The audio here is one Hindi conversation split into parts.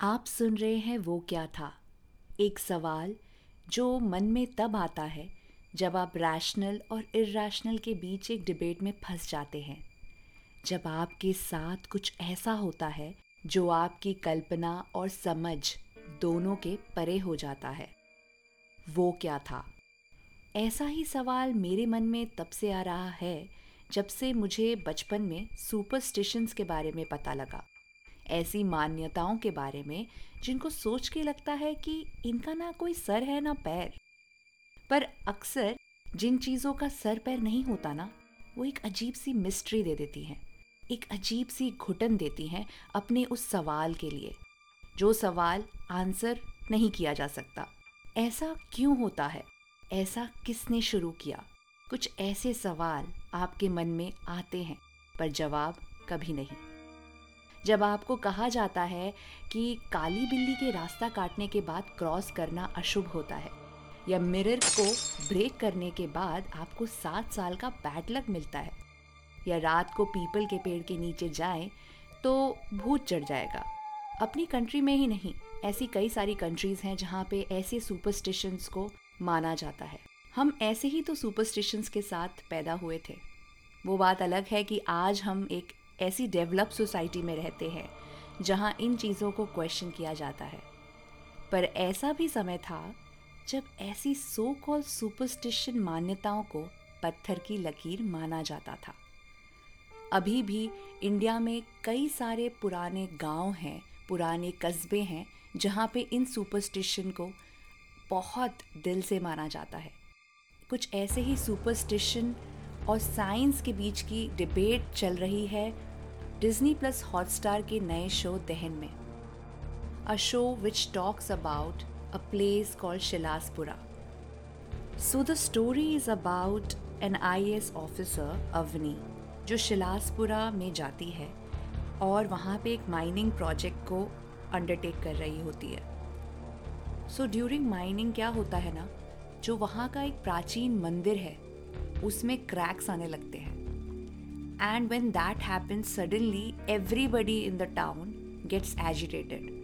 आप सुन रहे हैं वो क्या था? एक सवाल जो मन में तब आता है जब आप रैशनल और इरेशनल के बीच एक डिबेट में फंस जाते हैं। जब आपके साथ कुछ ऐसा होता है जो आपकी कल्पना और समझ दोनों के परे हो जाता है। वो क्या था? ऐसा ही सवाल मेरे मन में तब से आ रहा है जब से मुझे बचपन में सुपरस्टिशंस के बारे में पता लगा। ऐसी मान्यताओं के बारे में जिनको सोच के लगता है कि इनका ना कोई सर है ना पैर। पर अक्सर जिन चीज़ों का सर पैर नहीं होता ना, वो एक अजीब सी मिस्ट्री दे देती हैं। एक अजीब सी घुटन देती हैं अपने उस सवाल के लिए, जो सवाल आंसर नहीं किया जा सकता। ऐसा क्यों होता है? ऐसा किसने शुरू किया? कुछ ऐसे सवाल आपके मन में आते हैं, पर जवाब कभी नहीं। जब आपको कहा जाता है कि काली बिल्ली के रास्ता काटने के बाद क्रॉस करना अशुभ होता है, या मिरर को ब्रेक करने के बाद आपको सात साल का बैड लक मिलता है, या रात को पीपल के पेड़ के नीचे जाएँ तो भूत चढ़ जाएगा। अपनी कंट्री में ही नहीं, ऐसी कई सारी कंट्रीज़ हैं जहाँ पे ऐसे सुपरस्टिशंस को माना जाता है। हम ऐसे ही तो सुपरस्टिशंस के साथ पैदा हुए थे। वो बात अलग है कि आज हम एक ऐसी डेवलप सोसाइटी में रहते हैं, जहाँ इन चीज़ों को क्वेश्चन किया जाता है। पर ऐसा भी समय था, जब ऐसी सो कॉल सुपरस्टिशन मान्यताओं को पत्थर की लकीर माना जाता था। अभी भी इंडिया में कई सारे पुराने गाँव हैं, पुराने कस्बे हैं, जहाँ पे इन सुपरस्टिशन को बहुत दिल से माना जाता है। कुछ ऐसे ही सुपरस्टिशन और साइंस के बीच की डिबेट चल रही है डिज्नी प्लस हॉटस्टार के नए शो दहन में। A show which talks about a place called Shilaspura so the story is about an I S officer Avani जो शिलासपुरा में जाती है और वहाँ पे एक माइनिंग प्रोजेक्ट को अंडरटेक कर रही होती है। सो ड्यूरिंग माइनिंग क्या होता है ना? जो वहाँ का एक प्राचीन मंदिर है, उसमें क्रैक्स आने लगते हैं। And when that happen suddenly everybody in the town gets agitated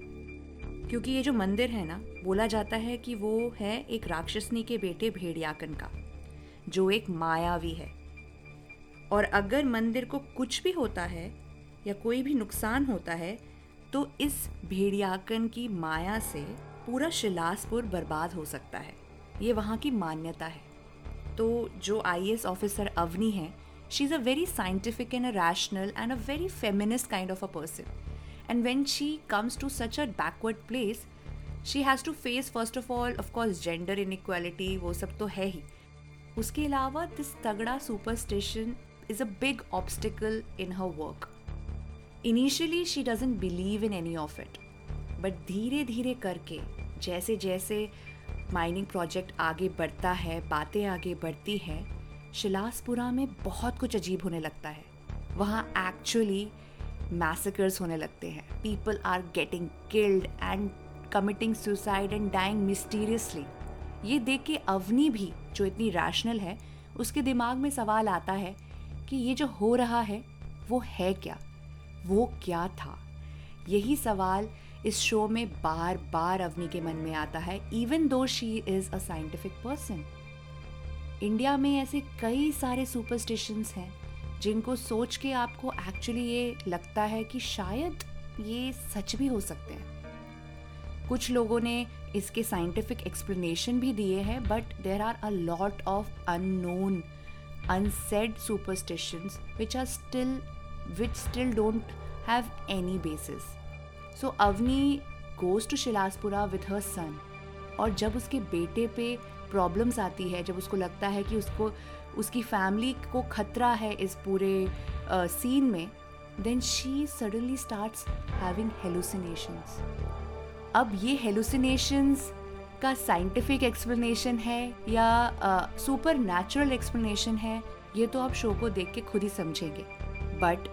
क्योंकि ये जो मंदिर है ना, बोला जाता है कि वो है एक राक्षसनी के बेटे भेड़ियाकन का, जो एक मायावी है। और अगर मंदिर को कुछ भी होता है या कोई भी नुकसान होता है तो इस भेड़ियाकन की माया से पूरा शिलासपुर बर्बाद हो सकता है। ये वहाँ की मान्यता है। तो जो आईएएस ऑफिसर अवनी है she is a very scientific and a rational and a very feminist kind of a person and when she comes to such a backward place she has to face first of all of course gender inequality वो सब तो है ही उसके अलावा दिस तगड़ा superstition is a big obstacle in her work initially she doesn't believe in any of it but धीरे धीरे करके जैसे जैसे माइनिंग प्रोजेक्ट आगे बढ़ता है, बातें आगे बढ़ती है शिलासपुरा में बहुत कुछ अजीब होने लगता है। वहाँ एक्चुअली मैसेकर्स होने लगते हैं। People are getting killed and committing suicide and dying mysteriously ये देख के अवनी भी, जो इतनी रैशनल है, उसके दिमाग में सवाल आता है कि ये जो हो रहा है, वो है क्या? वो क्या था? यही सवाल इस शो में बार बार अवनी के मन में आता है even though she is a scientific person India में ऐसे कई सारे सुपरस्टिशंस हैं, जिनको सोच के आपको एक्चुअली ये लगता है कि शायद ये सच भी हो सकते हैं। कुछ लोगों ने इसके साइंटिफिक एक्सप्लेनेशन भी दिए हैं but there are a lot of unknown unsaid superstitions which are still which still don't have any basis so Avani goes to Shilaspura with her son और जब उसके बेटे पे प्रॉब्लम्स आती है, जब उसको लगता है कि उसको, उसकी फैमिली को खतरा है इस पूरे सीन में then she suddenly starts having hallucinations अब ये हेलुसिनेशंस का साइंटिफिक एक्सप्लेनेशन है या सुपर नेचुरल एक्सप्लेनेशन है, ये तो आप शो को देख के खुद ही समझेंगे. But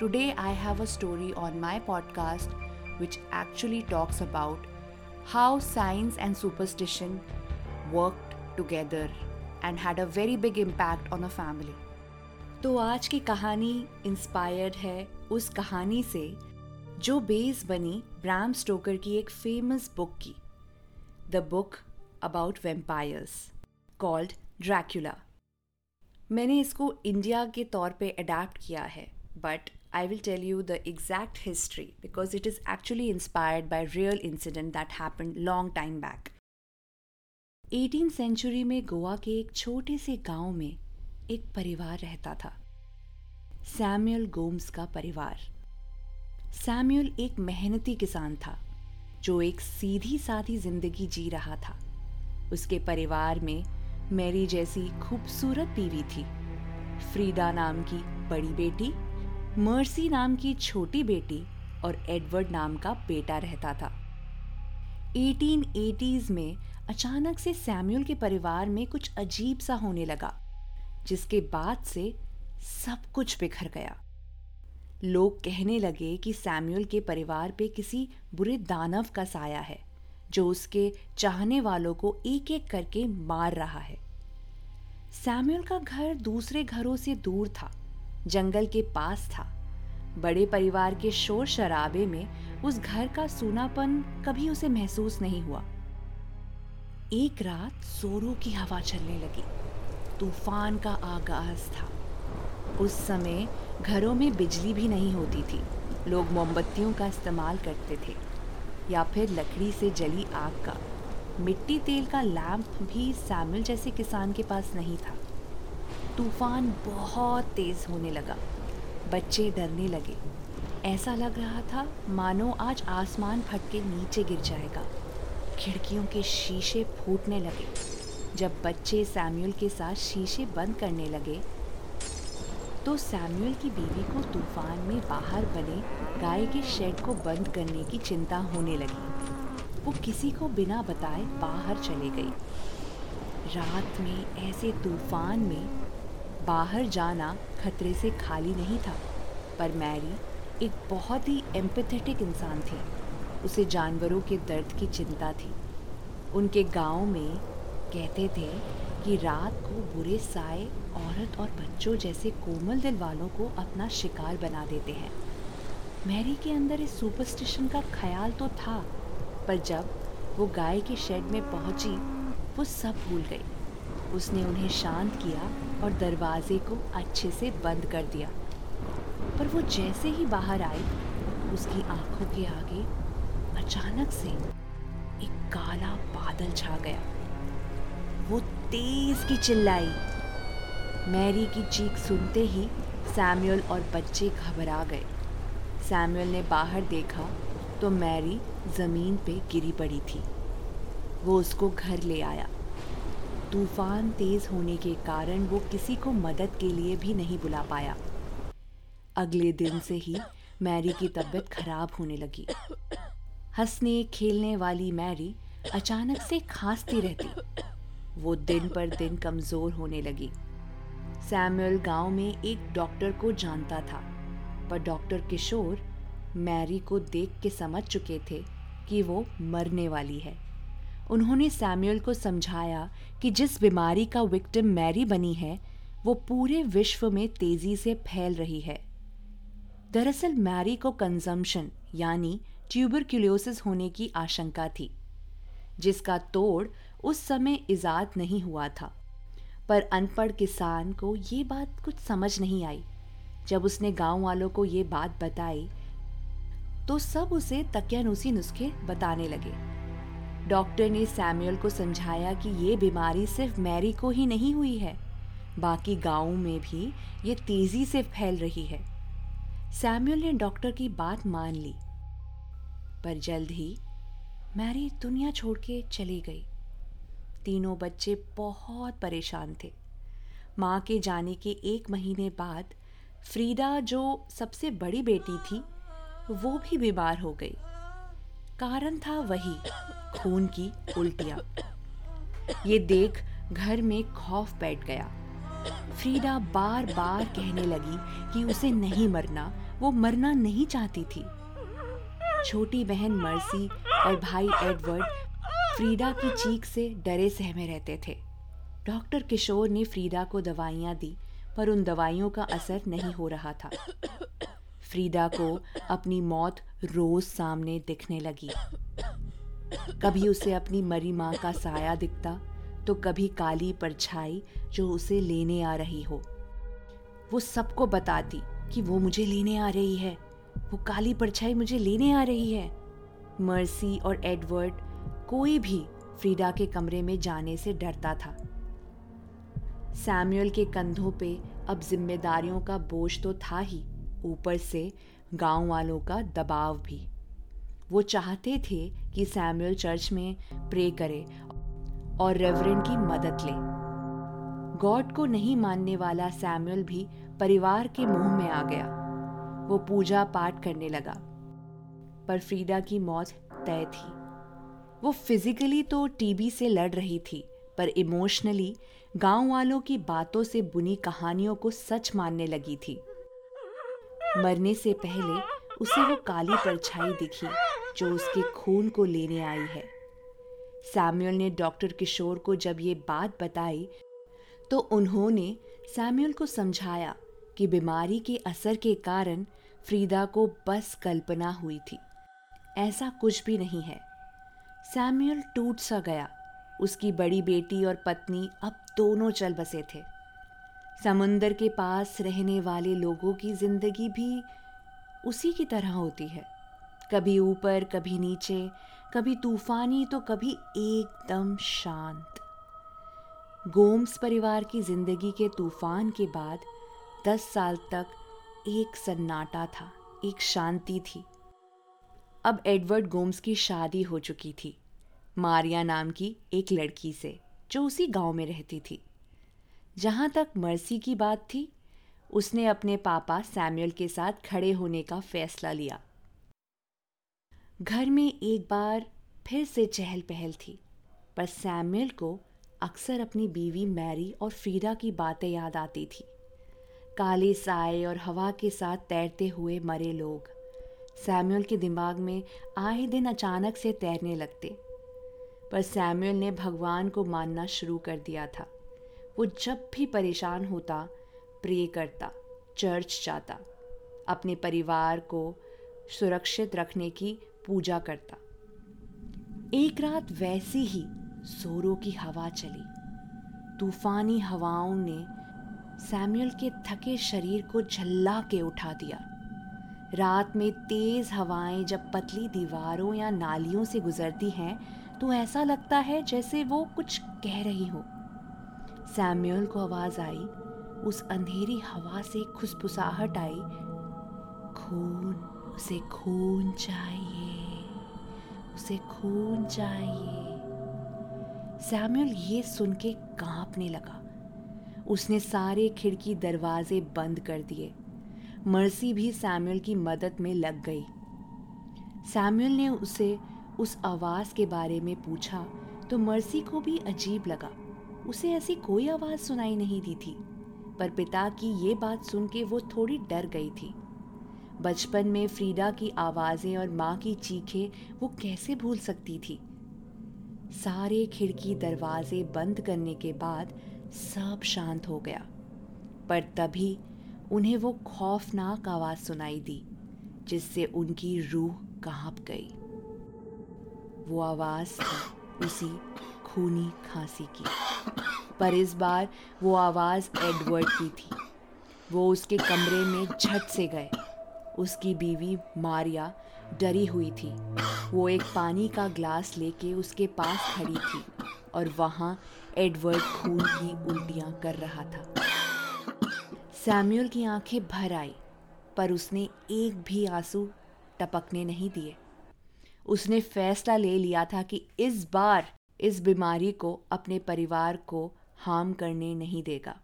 today I have a story on my podcast which actually talks about how science and superstition worked together and had a very big impact on a family. तो आज की कहानी इंस्पायर्ड है उस कहानी से जो बेस बनी ब्राम स्टोकर की एक फ़ेमस बुक की the book about vampires called Dracula मैंने इसको इंडिया के तौर पे अडेप्ट किया है but I will tell you the exact history because it is actually inspired by real incident that happen long time back eighteen century में गोवा के एक छोटे से गाँव में एक परिवार रहता था। सैमुअल गोम्स का परिवार। सैमुअल एक मेहनती किसान था, जो एक सीधी साधी ज़िंदगी जी रहा था। उसके परिवार में मैरी जैसी खूबसूरत बीवी थी। फ्रीडा नाम की बड़ी बेटी, मर्सी नाम की छोटी बेटी और एडवर्ड नाम का बेटा रहता था। 1880s में अचानक से सैमुअल के परिवार में कुछ अजीब सा होने लगा, जिसके बाद से सब कुछ बिखर गया। लोग कहने लगे कि सैमुअल के परिवार पे किसी बुरे दानव का साया है, जो उसके चाहने वालों को एक एक करके मार रहा है। सैमुअल का घर दूसरे घरों से दूर था, जंगल के पास था। बड़े परिवार के शोर शराबे में उस घर का सूनापन कभी उसे महसूस नहीं हुआ। एक रात जोरों की हवा चलने लगी। तूफ़ान का आगाज़ था। उस समय घरों में बिजली भी नहीं होती थी। लोग मोमबत्तियों का इस्तेमाल करते थे, या फिर लकड़ी से जली आग का। मिट्टी तेल का लैंप भी सैमल जैसे किसान के पास नहीं था। तूफ़ान बहुत तेज होने लगा। बच्चे डरने लगे। ऐसा लग रहा था, मानो आज आसमान फट के नीचे गिर जाएगा। खिड़कियों के शीशे फूटने लगे। जब बच्चे सैमुअल के साथ शीशे बंद करने लगे तो सैमुअल की बीवी को तूफ़ान में बाहर बने गाय के शेड को बंद करने की चिंता होने लगी। वो किसी को बिना बताए बाहर चले गई। रात में ऐसे तूफ़ान में बाहर जाना खतरे से खाली नहीं था, पर मैरी एक बहुत ही एम्पथेटिक इंसान थी। उसे जानवरों के दर्द की चिंता थी। उनके गाँव में कहते थे कि रात को बुरे साए औरत और बच्चों जैसे कोमल दिल वालों को अपना शिकार बना देते हैं। मैरी के अंदर इस सुपरस्टिशन का ख्याल तो था, पर जब वो गाय के शेड में पहुँची, वो सब भूल गई। उसने उन्हें शांत किया और दरवाजे को अच्छे से बंद कर दिया। पर वो जैसे ही बाहर आई, उसकी आँखों के आगे अचानक से एक काला बादल छा गया। वो तेज की चिल्लाई। मैरी की चीख सुनते ही सैमुअल और बच्चे घबरा गए। सैमुअल ने बाहर देखा तो मैरी ज़मीन पे गिरी पड़ी थी। वो उसको घर ले आया। तूफ़ान तेज होने के कारण वो किसी को मदद के लिए भी नहीं बुला पाया। अगले दिन से ही मैरी की तबीयत खराब होने लगी। हंसने, खेलने वाली मैरी अचानक से खांसती रहती। वो दिन पर दिन कमज़ोर होने लगी। सैमुअल गाँव में एक डॉक्टर को जानता था, पर डॉक्टर किशोर मैरी को देख के समझ चुके थे कि वो मरने वाली है। उन्होंने सैमुअल को समझाया कि जिस बीमारी का विक्टिम मैरी बनी है, वो पूरे विश्व में तेज़ी से फैल रही है। दरअसल मैरी को कंजम्पशन, यानी ट्यूबरक्यूलोसिस होने की आशंका थी, जिसका तोड़ उस समय इजाद नहीं हुआ था। पर अनपढ़ किसान को ये बात कुछ समझ नहीं आई। जब उसने गाँव वालों को ये बात बताई तो सब उसे तकियानुसी नुस्खे बताने लगे। डॉक्टर ने सैमुअल को समझाया कि ये बीमारी सिर्फ़ मैरी को ही नहीं हुई है, बाकी गाँवों में भी ये तेज़ी से फैल रही है। सैमुअल ने डॉक्टर की बात मान ली। पर जल्द ही मैरी दुनिया छोड़ के चली गई। तीनों बच्चे बहुत परेशान थे। माँ के जाने के एक महीने बाद फ्रीडा, जो सबसे बड़ी बेटी थी, वो भी बीमार हो गई। कारण था वही, खून की उल्टियाँ। ये देख घर में खौफ बैठ गया। फ्रीडा बार बार कहने लगी कि उसे नहीं मरना, वो मरना नहीं चाहती थी। छोटी बहन मर्सी और भाई एडवर्ड फ्रीडा की चीख से डरे सहमे रहते थे। डॉक्टर किशोर ने फ्रीडा को दवाइयाँ दी, पर उन दवाइयों का असर नहीं हो रहा था। फ्रीडा को अपनी मौत रोज सामने दिखने लगी। कभी उसे अपनी मरी माँ का साया दिखता तो कभी काली परछाई जो उसे लेने आ रही हो। वो सबको बताती कि वो मुझे लेने आ रही है। वो काली परछाई मुझे लेने आ रही है। मर्सी और एडवर्ड कोई भी फ्रीडा के कमरे में जाने से डरता था। सैमुअल के कंधों पे अब जिम्मेदारियों का बोझ तो था ही, ऊपर से गाँव वालों का दबाव भी। वो चाहते थे कि सैमुअल चर्च में प्रे करे और रेवरेंड की मदद ले। गॉड को नहीं मानने वाला सैमुअल भी परिवार के मुँह में आ गया। वो पूजा पाठ करने लगा। पर फ्रीडा की मौत तय थी। वो फिजिकली तो टीबी से लड़ रही थी, पर इमोशनली गाँव वालों की बातों से बुनी कहानियों को सच मानने लगी थी। मरने से पहले उसे वो काली परछाई दिखी, जो उसके खून को लेने आई है। सैमुअल ने डॉक्टर किशोर को जब ये बात बताई तो उन्होंने सैमुअल को समझाया कि बीमारी के असर के कारण फ्रीदा को बस कल्पना हुई थी। ऐसा कुछ भी नहीं है। सैमुअल टूट सा गया। उसकी बड़ी बेटी और पत्नी अब दोनों चल बसे थे। समुंदर के पास रहने वाले लोगों की ज़िंदगी भी उसी की तरह होती है। कभी ऊपर, कभी नीचे, कभी तूफानी तो कभी एकदम शांत। गोम्स परिवार की ज़िंदगी के तूफ़ान के बाद दस साल तक एक सन्नाटा था, एक शांति थी। अब एडवर्ड गोम्स की शादी हो चुकी थी, मारिया नाम की एक लड़की से, जो उसी गाँव में रहती थी। जहाँ तक मर्सी की बात थी, उसने अपने पापा सैमुअल के साथ खड़े होने का फैसला लिया। घर में एक बार फिर से चहल पहल थी, पर सैमुअल को अक्सर अपनी बीवी मैरी और फ्रीडा की बातें याद आती थी। काले साए और हवा के साथ तैरते हुए मरे लोग। सैमुअल के दिमाग में आए दिन अचानक से तैरने लगते। पर सैमुअल ने भगवान को मानना शुरू कर दिया था। वो जब भी परेशान होता, प्रे करता, चर्च जाता, अपने परिवार को सुरक्षित रखने की पूजा करता। एक रात वैसी ही जोरों की हवा चली। तूफानी हवाओं ने सैमुअल के थके शरीर को झल्ला के उठा दिया। रात में तेज हवाएँ जब पतली दीवारों या नालियों से गुजरती हैं तो ऐसा लगता है जैसे वो कुछ कह रही हो। सैमुअल को आवाज़ आई, उस अंधेरी हवा से खुशबुसाहट आई, खून, उसे खून चाहिए, उसे खून चाहिए। सैमुअल ये सुन के कांपने लगा। उसने सारे खिड़की दरवाजे बंद कर दिए। मर्सी भी सैमुअल की मदद में लग गई। सैमुअल ने उसे उस आवाज़ के बारे में पूछा तो मर्सी को भी अजीब लगा। उसे ऐसी कोई आवाज़ सुनाई नहीं दी थी, पर पिता की ये बात सुन के वो थोड़ी डर गई थी। बचपन में फ्रीडा की आवाज़ें और माँ की चीखें वो कैसे भूल सकती थी? सारे खिड़की दरवाजे बंद करने के बाद सब शांत हो गया। पर तभी उन्हें वो खौफनाक आवाज़ सुनाई दी, जिससे उनकी रूह काँप गई। वो आवाज़ उसी खूनी खांसी की। पर इस बार वो आवाज़ एडवर्ड की थी। वो उसके कमरे में झट से गए। उसकी बीवी मारिया डरी हुई थी। वो एक पानी का ग्लास लेके उसके पास खड़ी थी। और वहाँ एडवर्ड खून की उल्टियाँ कर रहा था। सैम्यूल की आँखें भर आई, पर उसने एक भी आँसू टपकने नहीं दिए। उसने फैसला ले लिया था कि इस बार इस बीमारी को अपने परिवार को हार्म करने नहीं देगा।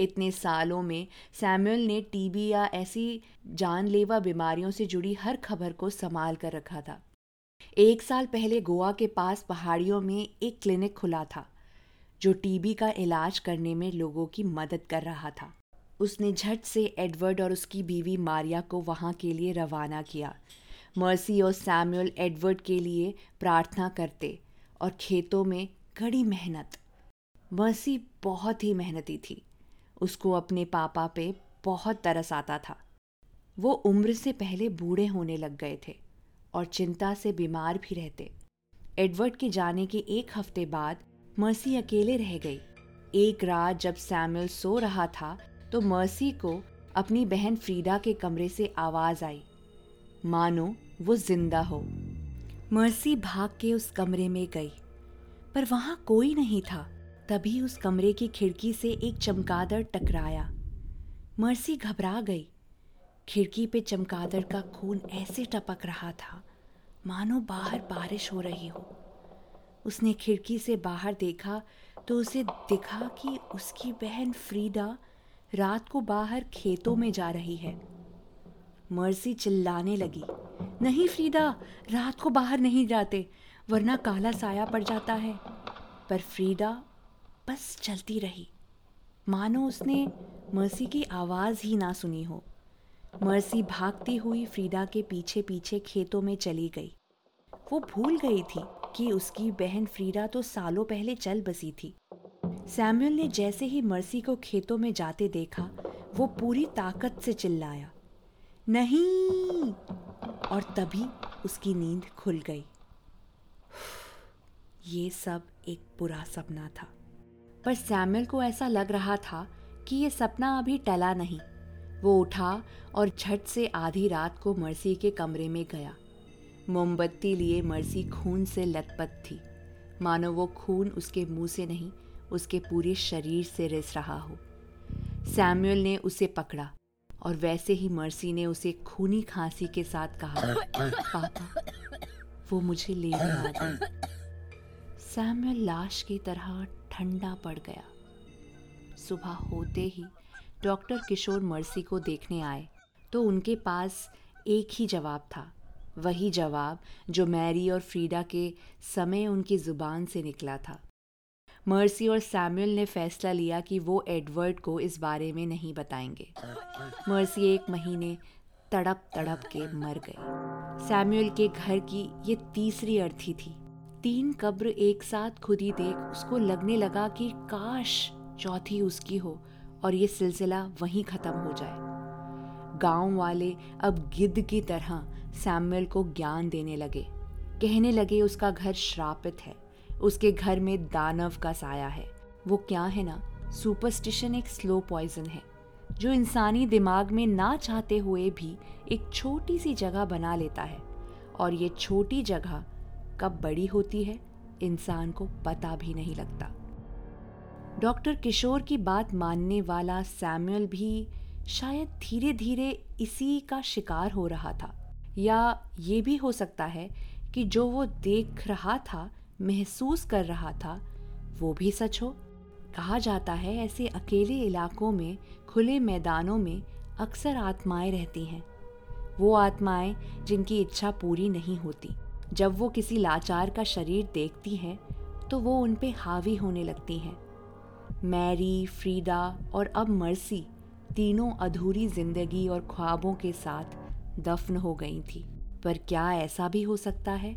इतने सालों में सैमुअल ने टीबी या ऐसी जानलेवा बीमारियों से जुड़ी हर खबर को संभाल कर रखा था। एक साल पहले गोवा के पास पहाड़ियों में एक क्लिनिक खुला था, जो टीबी का इलाज करने में लोगों की मदद कर रहा था। उसने झट से एडवर्ड और उसकी बीवी मारिया को वहाँ के लिए रवाना किया। मर्सी और सैमुअल एडवर्ड के लिए प्रार्थना करते और खेतों में कड़ी मेहनत। मर्सी बहुत ही मेहनती थी। उसको अपने पापा पे बहुत तरस आता था। वो उम्र से पहले बूढ़े होने लग गए थे। और चिंता से बीमार भी रहते। एडवर्ड के जाने के एक हफ़्ते बाद मर्सी अकेले रह गई। एक रात जब सैमुअल सो रहा था तो मर्सी को अपनी बहन फ्रीडा के कमरे से आवाज़ आई। मानो वो ज़िंदा हो। मर्सी भाग के उस कमरे में गई। पर वहाँ कोई नहीं था। तभी उस कमरे की खिड़की से एक चमकादड़ टकराया। मर्सी घबरा गई। खिड़की पे चमकादड़ का खून ऐसे टपक रहा था। मानो बाहर बारिश हो रही हो। उसने खिड़की से बाहर देखा तो उसे दिखा कि उसकी बहन फ्रीडा रात को बाहर खेतों में जा रही है। मर्सी चिल्लाने लगी। नहीं फ्रीडा, रात को बाहर नहीं जाते, वरना काला साया पड़ जाता है। पर फ्रीडा बस चलती रही। मानो उसने मर्सी की आवाज़ ही ना सुनी हो। मर्सी भागती हुई फ्रीडा के पीछे पीछे खेतों में चली गई। वो भूल गई थी कि उसकी बहन फ्रीडा तो सालों पहले चल बसी थी। सैमुअल ने जैसे ही मर्सी को खेतों में जाते देखा, वो पूरी ताकत से चिल्लाया, नहीं! और तभी उसकी नींद खुल गई। ये सब एक बुरा सपना था। पर सैमुअल को ऐसा लग रहा था कि ये सपना अभी टला नहीं। वो उठा और झट से आधी रात को मर्सी के कमरे में गया। मोमबत्ती लिए मर्सी खून से लथपथ थी। मानो वो खून उसके मुँह से नहीं, उसके पूरे शरीर से रिस रहा हो। सैमुअल ने उसे पकड़ा और वैसे ही मर्सी ने उसे खूनी खांसी के साथ कहा, पापा, वो मुझे लेने आ गए सैमुअल लाश की तरह ठंडा पड़ गया। सुबह होते ही डॉक्टर किशोर मर्सी को देखने आए तो उनके पास एक ही जवाब था। वही जवाब जो मैरी और फ्रीडा के समय उनकी ज़ुबान से निकला था। मर्सी और सैमुअल ने फैसला लिया कि वो एडवर्ड को इस बारे में नहीं बताएँगे। मर्सी एक महीने तड़प तड़प के मर गए। सैमुअल के घर की ये तीसरी अर्थी थी। तीन कब्र एक साथ खुदी देख उसको लगने लगा कि काश चौथी उसकी हो और ये सिलसिला वहीं ख़त्म हो जाए। गाँव वाले अब गिद्ध की तरह सैमुअल को ज्ञान देने लगे। कहने लगे, उसका घर श्रापित है। उसके घर में दानव का साया है। वो क्या है ना? सुपरस्टिशन एक स्लो पॉइजन है, जो इंसानी दिमाग में ना चाहते हुए भी एक छोटी सी जगह बना लेता है। और ये छोटी जगह कब बड़ी होती है, इंसान को पता भी नहीं लगता। डॉक्टर किशोर की बात मानने वाला सैमुअल भी शायद धीरे धीरे इसी का शिकार हो रहा था। या ये भी हो सकता है कि जो वो देख रहा था, महसूस कर रहा था, वो भी सच हो। कहा जाता है ऐसे अकेले इलाकों में, खुले मैदानों में अक्सर आत्माएँ रहती हैं। वो आत्माएँ जिनकी इच्छा पूरी नहीं होती। जब वो किसी लाचार का शरीर देखती हैं तो वो उन पे हावी होने लगती हैं। मैरी, फ्रीडा और अब मर्सी तीनों अधूरी ज़िंदगी और ख्वाबों के साथ दफन हो गई थी। पर क्या ऐसा भी हो सकता है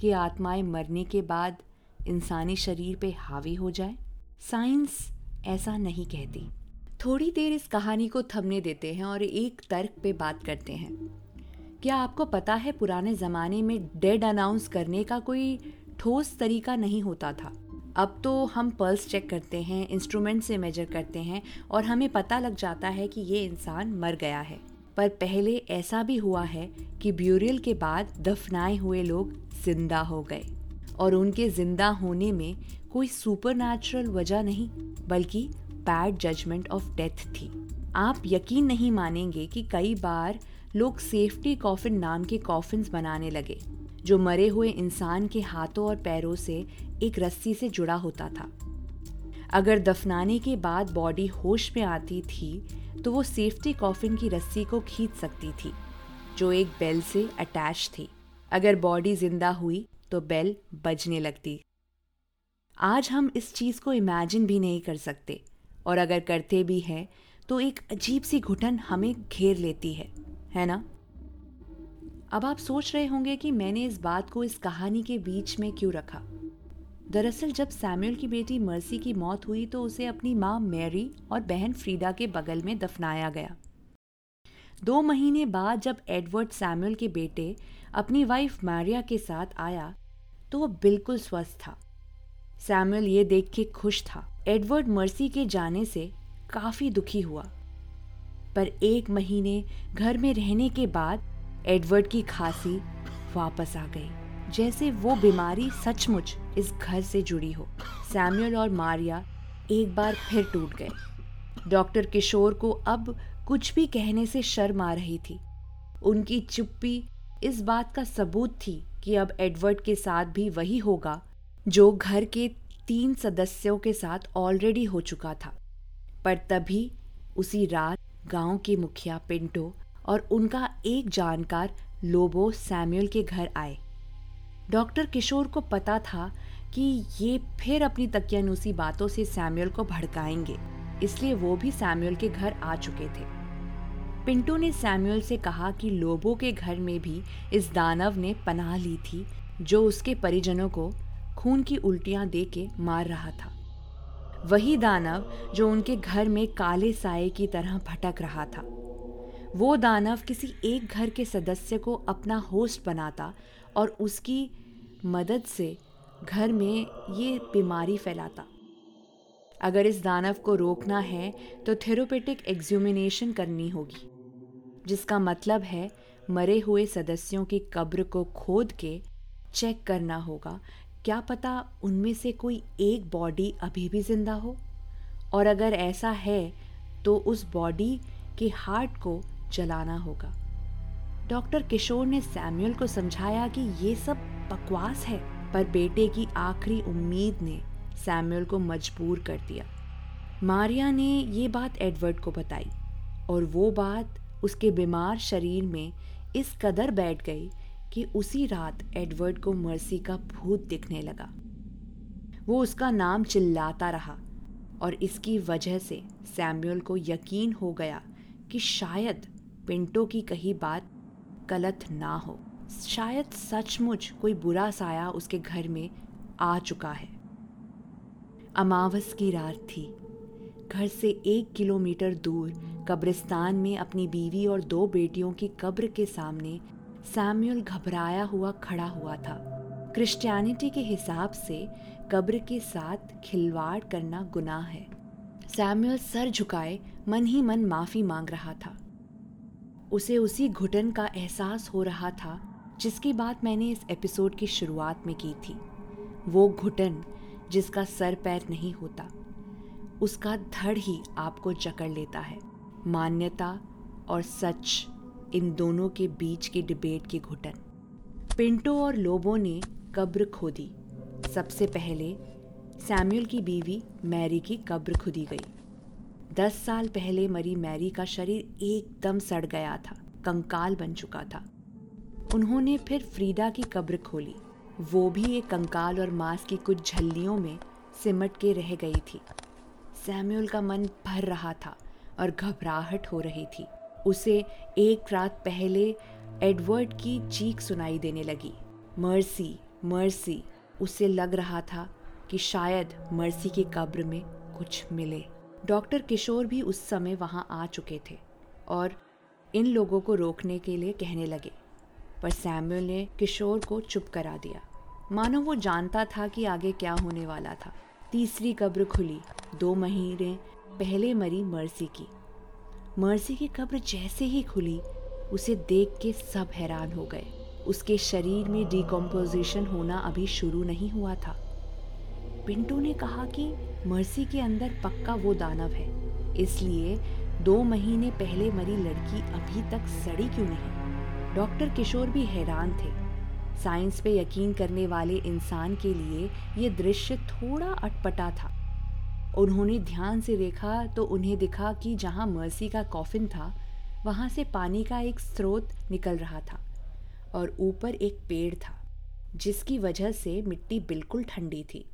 कि आत्माएँ मरने के बाद इंसानी शरीर पे हावी हो जाए? साइंस ऐसा नहीं कहती। थोड़ी देर इस कहानी को थमने देते हैं और एक तर्क पे बात करते हैं। क्या आपको पता है पुराने ज़माने में डेड अनाउंस करने का कोई ठोस तरीका नहीं होता था? अब तो हम पल्स चेक करते हैं इंस्ट्रूमेंट से मेजर करते हैं और हमें पता लग जाता है कि ये इंसान मर गया है। पर पहले ऐसा भी हुआ है कि ब्यूरियल के बाद दफनाए हुए लोग ज़िंदा हो गए और उनके ज़िंदा होने में कोई सुपर वजह नहीं, बल्कि बैड जजमेंट ऑफ़ डेथ थी। आप यकीन नहीं मानेंगे कि कई बार लोग सेफ्टी कॉफिन नाम के कॉफिन्स बनाने लगे, जो मरे हुए इंसान के हाथों और पैरों से एक रस्सी से जुड़ा होता था। अगर दफनाने के बाद बॉडी होश में आती थी तो वो सेफ्टी कॉफिन की रस्सी को खींच सकती थी, जो एक बेल से अटैच थी। अगर बॉडी ज़िंदा हुई तो बेल बजने लगती। आज हम इस चीज़ को इमेजिन भी नहीं कर सकते, और अगर करते भी हैं तो एक अजीब सी घुटन हमें घेर लेती है है ना? अब आप सोच रहे होंगे कि मैंने इस बात को इस कहानी के बीच में क्यों रखा? दरअसल जब सैमुअल की बेटी मर्सी की मौत हुई तो उसे अपनी माँ मैरी और बहन फ्रीडा के बगल में दफनाया गया। दो महीने बाद जब एडवर्ड सैमुअल के बेटे अपनी वाइफ मारिया के साथ आया तो वो बिल्कुल स्वस्थ था। सैमुअल ये देख के खुश था। एडवर्ड मर्सी के जाने से काफ़ी दुखी हुआ। पर एक महीने घर में रहने के बाद एडवर्ड की खांसी वापस आ गई। जैसे वो बीमारी सचमुच इस घर से जुड़ी हो। सैमुअल और मारिया एक बार फिर टूट गए। डॉक्टर किशोर को अब कुछ भी कहने से शर्म आ रही थी। उनकी चुप्पी इस बात का सबूत थी कि अब एडवर्ड के साथ भी वही होगा, जो घर के तीन सदस्यों के साथ ऑलरेडी हो चुका था। पर तभी उसी रात गाँव के मुखिया पिंटो और उनका एक जानकार लोबो सैमुअल के घर आए। डॉक्टर किशोर को पता था कि ये फिर अपनी तकियानुसी बातों से सैमुअल को भड़काएँगे, इसलिए वो भी सैमुअल के घर आ चुके थे। पिंटू ने सैमुअल से कहा कि लोबो के घर में भी इस दानव ने पनाह ली थी, जो उसके परिजनों को खून की उल्टियाँ दे के मार रहा था। वही दानव जो उनके घर में काले साए की तरह भटक रहा था। वो दानव किसी एक घर के सदस्य को अपना होस्ट बनाता और उसकी मदद से घर में ये बीमारी फैलाता। अगर इस दानव को रोकना है तो थेरोपेटिक एग्जूमिनेशन करनी होगी, जिसका मतलब है मरे हुए सदस्यों की कब्र को खोद के चेक करना होगा। क्या पता उनमें से कोई एक बॉडी अभी भी ज़िंदा हो? और अगर ऐसा है तो उस बॉडी के हार्ट को जलाना होगा। डॉक्टर किशोर ने सैमुअल को समझाया कि ये सब बकवास है, पर बेटे की आखिरी उम्मीद ने सैमुअल को मजबूर कर दिया। मारिया ने ये बात एडवर्ड को बताई, और वो बात उसके बीमार शरीर में इस कदर बैठ गई कि उसी रात एडवर्ड को मर्सी का भूत दिखने लगा। वो उसका नाम चिल्लाता रहा, और इसकी वजह से सैमुअल को यकीन हो गया कि शायद पिंटो की कही बात गलत ना हो। शायद सचमुच कोई बुरा साया उसके घर में आ चुका है। अमावस की रात थी। घर से एक किलोमीटर दूर कब्रिस्तान में अपनी बीवी और दो बेटियों की कब्र के सामने सैमुअल घबराया हुआ खड़ा हुआ था। क्रिश्चियनिटी के हिसाब से कब्र के साथ खिलवाड़ करना गुनाह है। सैमुअल सर झुकाए, मन ही मन माफ़ी मांग रहा था। उसे उसी घुटन का एहसास हो रहा था, जिसकी बात मैंने इस एपिसोड की शुरुआत में की थी। वो घुटन, जिसका सर पैर नहीं होता, उसका धड़ ही आपको जकड़ लेता है। मान्यता और सच, इन दोनों के बीच की डिबेट की घुटन। पिंटो और लोबो ने कब्र खोदी सबसे पहले सैमुअल की बीवी मैरी की कब्र खुदी गई। दस साल पहले मरी मैरी का शरीर एकदम सड़ गया था, कंकाल बन चुका था। उन्होंने फिर फ्रीडा की कब्र खोली। वो भी एक कंकाल और मांस की कुछ झल्लियों में सिमट के रह गई थी। सैमुअल का मन भर रहा था और घबराहट हो रही थी। उसे एक रात पहले एडवर्ड की चीख सुनाई देने लगी। मर्सी मर्सी, उसे लग रहा था कि शायद मर्सी की कब्र में कुछ मिले। डॉक्टर किशोर भी उस समय वहाँ आ चुके थे और इन लोगों को रोकने के लिए कहने लगे। पर सैमुअल ने किशोर को चुप करा दिया। मानो वो जानता था कि आगे क्या होने वाला था। तीसरी कब्र खुली। दो महीने पहले मरी मर्सी की। मर्सी की कब्र जैसे ही खुली, उसे देख के सब हैरान हो गए। उसके शरीर में डिकम्पोजिशन होना अभी शुरू नहीं हुआ था। पिंटू ने कहा कि मर्सी के अंदर पक्का वो दानव है, इसलिए दो महीने पहले मरी लड़की अभी तक सड़ी क्यों नहीं? डॉक्टर किशोर भी हैरान थे। साइंस पे यकीन करने वाले इंसान के लिए ये दृश्य थोड़ा अटपटा था। उन्होंने ध्यान से देखा तो उन्हें दिखा कि जहाँ मर्सी का कॉफिन था, वहाँ से पानी का एक स्रोत निकल रहा था और ऊपर एक पेड़ था, जिसकी वजह से मिट्टी बिल्कुल ठंडी थी।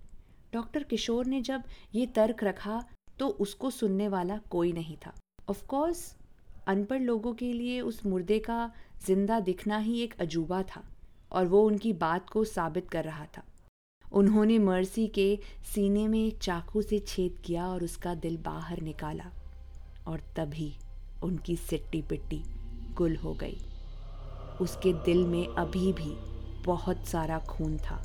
डॉक्टर किशोर ने जब ये तर्क रखा तो उसको सुनने वाला कोई नहीं था। ऑफ़ कोर्स अनपढ़ लोगों के लिए उस मुर्दे का ज़िंदा दिखना ही एक अजूबा था, और वो उनकी बात को साबित कर रहा था। उन्होंने मर्सी के सीने में एक चाकू से छेद किया और उसका दिल बाहर निकाला, और तभी उनकी सिट्टी पिट्टी गुल हो गई। उसके दिल में अभी भी बहुत सारा खून था।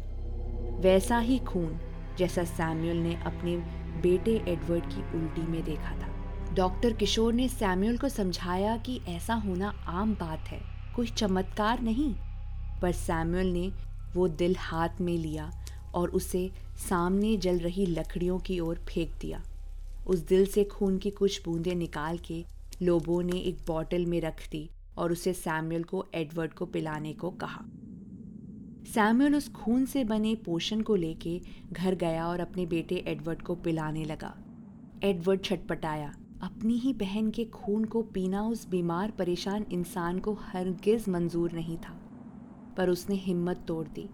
वैसा ही खून जैसा सैमुअल ने अपने बेटे एडवर्ड की उल्टी में देखा था। डॉक्टर किशोर ने सैमुअल को समझाया कि ऐसा होना आम बात है, कोई चमत्कार नहीं। पर सैमुअल ने वो दिल हाथ में लिया और उसे सामने जल रही लकड़ियों की ओर फेंक दिया। उस दिल से खून की कुछ बूंदें निकाल के लोबो ने एक बॉटल में रख दी और उसे सैमुअल को, एडवर्ड को पिलाने को कहा। सैमुअल उस खून से बने पोषण को लेके घर गया और अपने बेटे एडवर्ड को पिलाने लगा। एडवर्ड छटपटाया। अपनी ही बहन के खून को पीना उस बीमार, परेशान इंसान को हरगिज मंजूर नहीं था। पर उसने हिम्मत तोड़ दी।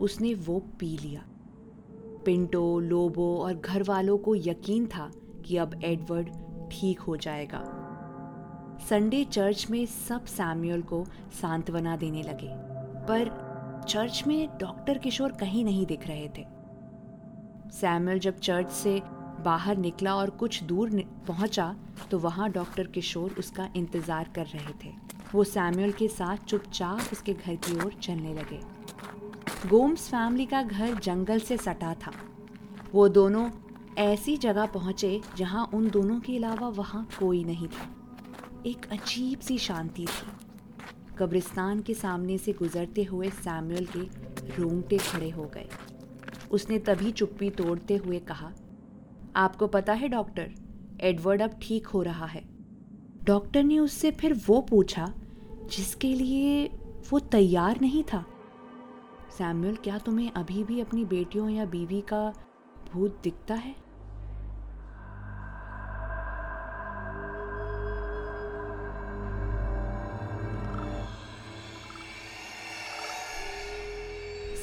उसने वो पी लिया। पिंटो, लोबो और घर वालों को यकीन था कि अब एडवर्ड ठीक हो जाएगा। संडे चर्च में सब सैमुअल को सांत्वना देने लगे। पर चर्च में डॉक्टर किशोर कहीं नहीं दिख रहे थे। सैमुअल जब चर्च से बाहर निकला और कुछ दूर पहुँचा तो वहाँ डॉक्टर किशोर उसका इंतज़ार कर रहे थे। वो सैमुअल के साथ चुपचाप उसके घर की ओर चलने लगे। गोम्स फैमिली का घर जंगल से सटा था। वो दोनों ऐसी जगह पहुँचे जहाँ उन दोनों के अलावा वहाँ कोई नहीं था। एक अजीब सी शांति थी। कब्रिस्तान के सामने से गुजरते हुए सैमुअल के रोंगटे खड़े हो गए। उसने तभी चुप्पी तोड़ते हुए कहा, आपको पता है, डॉक्टर, एडवर्ड अब ठीक हो रहा है। डॉक्टर ने उससे फिर वो पूछा, जिसके लिए वो तैयार नहीं था? सैमुअल क्या तुम्हें अभी भी अपनी बेटियों या बीवी का भूत दिखता है?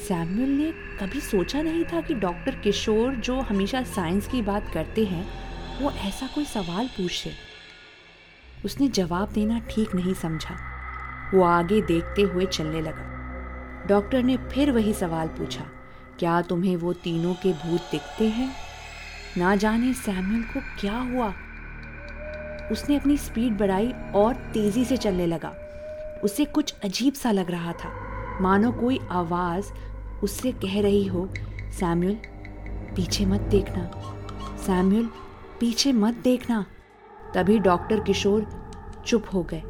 सैमुअल ने कभी सोचा नहीं था कि डॉक्टर किशोर, जो हमेशा साइंस की बात करते हैं, वो ऐसा कोई सवाल पूछे। उसने जवाब देना ठीक नहीं समझा। वो आगे देखते हुए चलने लगा। डॉक्टर ने फिर वही सवाल पूछा, क्या तुम्हें वो तीनों के भूत दिखते हैं? ना जाने सैमुअल को क्या हुआ। उसने अपनी स्पीड बढ़ाई और तेज़ी से चलने लगा। उसे कुछ अजीब सा लग रहा था। मानो कोई आवाज़ उससे कह रही हो, सैम्यूल, पीछे मत देखना। सैम्यूल, पीछे मत देखना। तभी डॉक्टर किशोर चुप हो गए।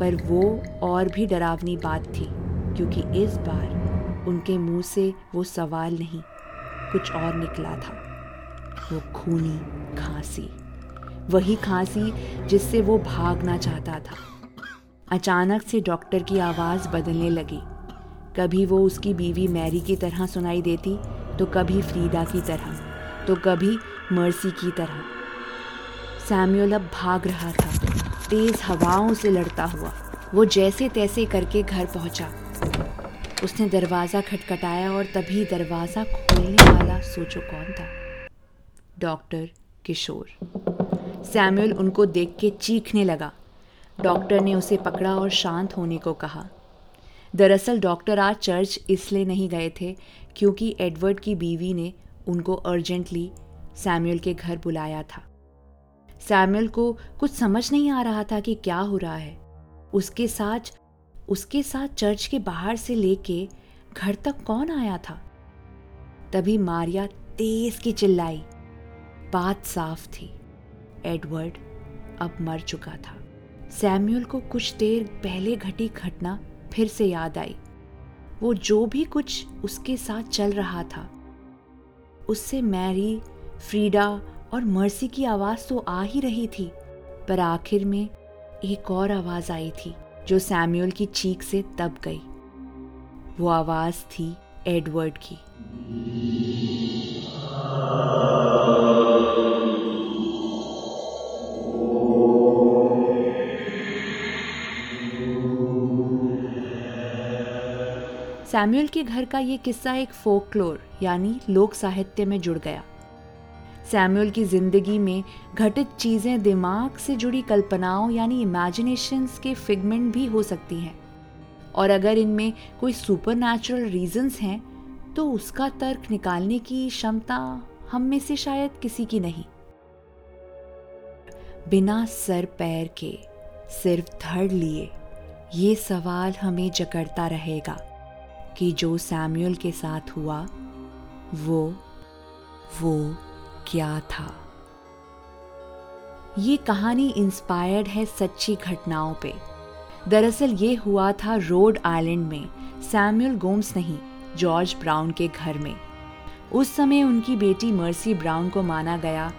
पर वो और भी डरावनी बात थी, क्योंकि इस बार उनके मुँह से वो सवाल नहीं, कुछ और निकला था। वो खूनी, खांसी। वही खांसी जिससे वो भागना चाहता था। अचानक से डॉक्टर की आवाज़ बदलने लगी। कभी वो उसकी बीवी मैरी की तरह सुनाई देती तो कभी फ्रीडा की तरह तो कभी मर्सी की तरह। सैम्यूल अब भाग रहा था। तेज हवाओं से लड़ता हुआ, वो जैसे तैसे करके घर पहुँचा। उसने दरवाज़ा खटखटाया और तभी दरवाज़ा खोलने वाला सोचो कौन था? डॉक्टर किशोर। सैमुअल उनको देख के चीखने लगा। डॉक्टर ने उसे पकड़ा और शांत होने को कहा। दरअसल डॉक्टर आज चर्च इसलिए नहीं गए थे क्योंकि एडवर्ड की बीवी ने उनको अर्जेंटली सैमुअल के घर बुलाया था। सैमुअल को कुछ समझ नहीं आ रहा था कि क्या हो रहा है। उसके साथ उसके साथ चर्च के बाहर से लेके घर तक कौन आया था? तभी मारिया तेज की चिल्लाई। बात साफ़ थी। एडवर्ड अब मर चुका था। सैमुअल को कुछ देर पहले घटी घटना फिर से याद आई। वो जो भी कुछ उसके साथ चल रहा था, उससे मैरी, फ्रीडा और मर्सी की आवाज़ तो आ ही रही थी, पर आखिर में एक और आवाज़ आई थी, जो सैम्यूल की चीख से तब गई। वो आवाज़ थी एडवर्ड की। सैमुअल के घर का ये किस्सा एक फोकलोर, यानी लोक साहित्य में जुड़ गया। सैमुअल की ज़िंदगी में घटित चीज़ें दिमाग से जुड़ी कल्पनाओं, यानी इमेजिनेशंस के फिगमेंट भी हो सकती हैं। और अगर इनमें कोई सुपर नेचुरल रीजंस हैं तो उसका तर्क निकालने की क्षमता हम में से शायद किसी की नहीं। बिना सर पैर के, सिर्फ़ धड़ लिए, ये सवाल हमें जकड़ता रहेगा। कि जो सैमुअल के साथ हुआ, वो वो क्या था? ये कहानी इंस्पायर्ड है सच्ची घटनाओं पे। दरअसल ये हुआ था रोड आइलैंड में सैमुअल गोम्स नहीं जॉर्ज ब्राउन के घर में। उस समय उनकी बेटी मर्सी ब्राउन को माना गया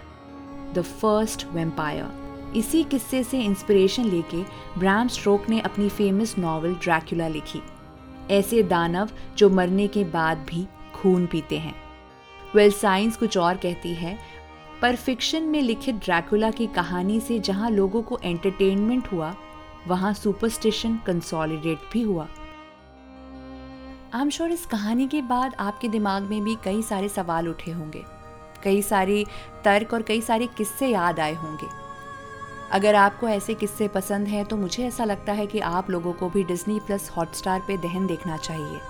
द फ़र्स्ट वेम्पायर इसी किस्से से इंस्पिरेशन लेके ब्राम स्ट्रोक ने अपनी फ़ेमस नॉवल ड्रैकुला लिखी। ऐसे दानव जो मरने के बाद भी खून पीते हैं। वेल, साइंस कुछ और कहती है, पर फिक्शन में लिखित ड्रैकुला की कहानी से जहाँ लोगों को एंटरटेनमेंट हुआ, वहाँ सुपरस्टिशन कंसोलिडेट भी हुआ। आई एम श्योर इस कहानी के बाद आपके दिमाग में भी कई सारे सवाल उठे होंगे, कई सारे तर्क और कई सारे किस्से याद आए होंगे। अगर आपको ऐसे किस्से पसंद हैं तो मुझे ऐसा लगता है कि आप लोगों को भी डिज्नी प्लस हॉटस्टार पे दहन देखना चाहिए,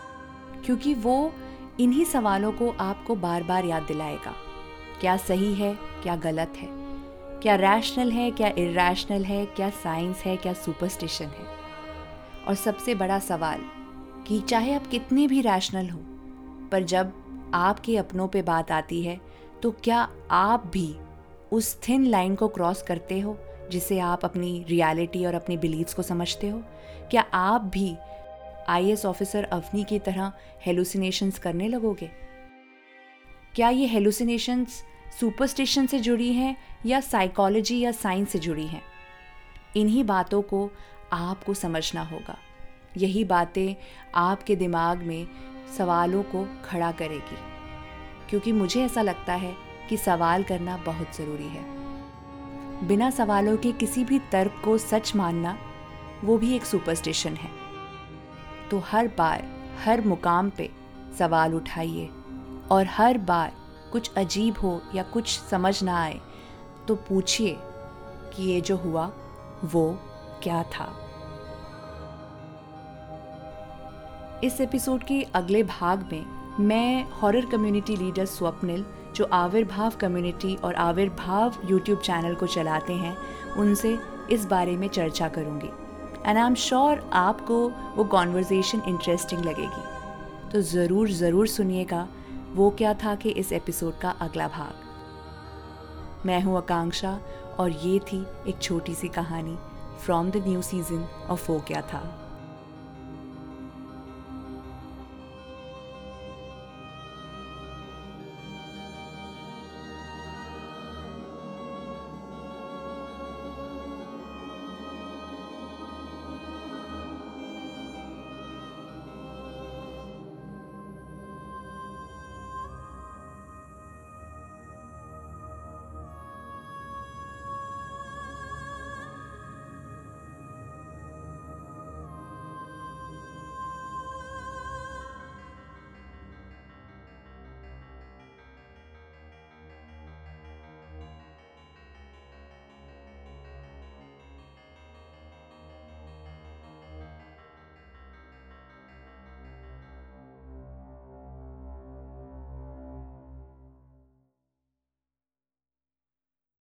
क्योंकि वो इन्हीं सवालों को आपको बार बार याद दिलाएगा। क्या सही है, क्या गलत है? क्या रैशनल है, क्या इरेशनल है? क्या साइंस है, क्या सुपरस्टिशन है? और सबसे बड़ा सवाल कि चाहे आप कितने भी रैशनल हो, पर जब आपके अपनों पे बात आती है तो क्या आप भी उस थिन लाइन को क्रॉस करते हो? जिसे आप अपनी रियलिटी और अपनी बिलीव्स को समझते हो? क्या आप भी आई ऑफिसर अवनी की तरह हेलुसिनेशंस करने लगोगे? क्या ये हेलुसिनेशंस सुपरस्टिशन से जुड़ी हैं या साइकोलॉजी या साइंस से जुड़ी हैं? इन्हीं बातों को आपको समझना होगा। यही बातें आपके दिमाग में सवालों को खड़ा करेगी। क्योंकि मुझे ऐसा लगता है कि सवाल करना बहुत ज़रूरी है। बिना सवालों के किसी भी तर्क को सच मानना, वो भी एक सुपरस्टिशन है। तो हर बार, हर मुकाम पे सवाल उठाइए और हर बार कुछ अजीब हो या कुछ समझ ना आए तो पूछिए कि ये जो हुआ, वो क्या था। इस एपिसोड के अगले भाग में मैं हॉरर कम्युनिटी लीडर स्वप्निल जो आविर्भाव कम्युनिटी और आविर्भाव यूट्यूब चैनल को चलाते हैं, उनसे इस बारे में चर्चा करूँगी। एंड आई एम श्योर आपको वो कॉन्वर्जेसन इंटरेस्टिंग लगेगी। तो ज़रूर ज़रूर सुनिएगा, वो क्या था कि इस एपिसोड का अगला भाग। मैं हूँ आकांक्षा, और ये थी एक छोटी सी कहानी from the new season of वो क्या था।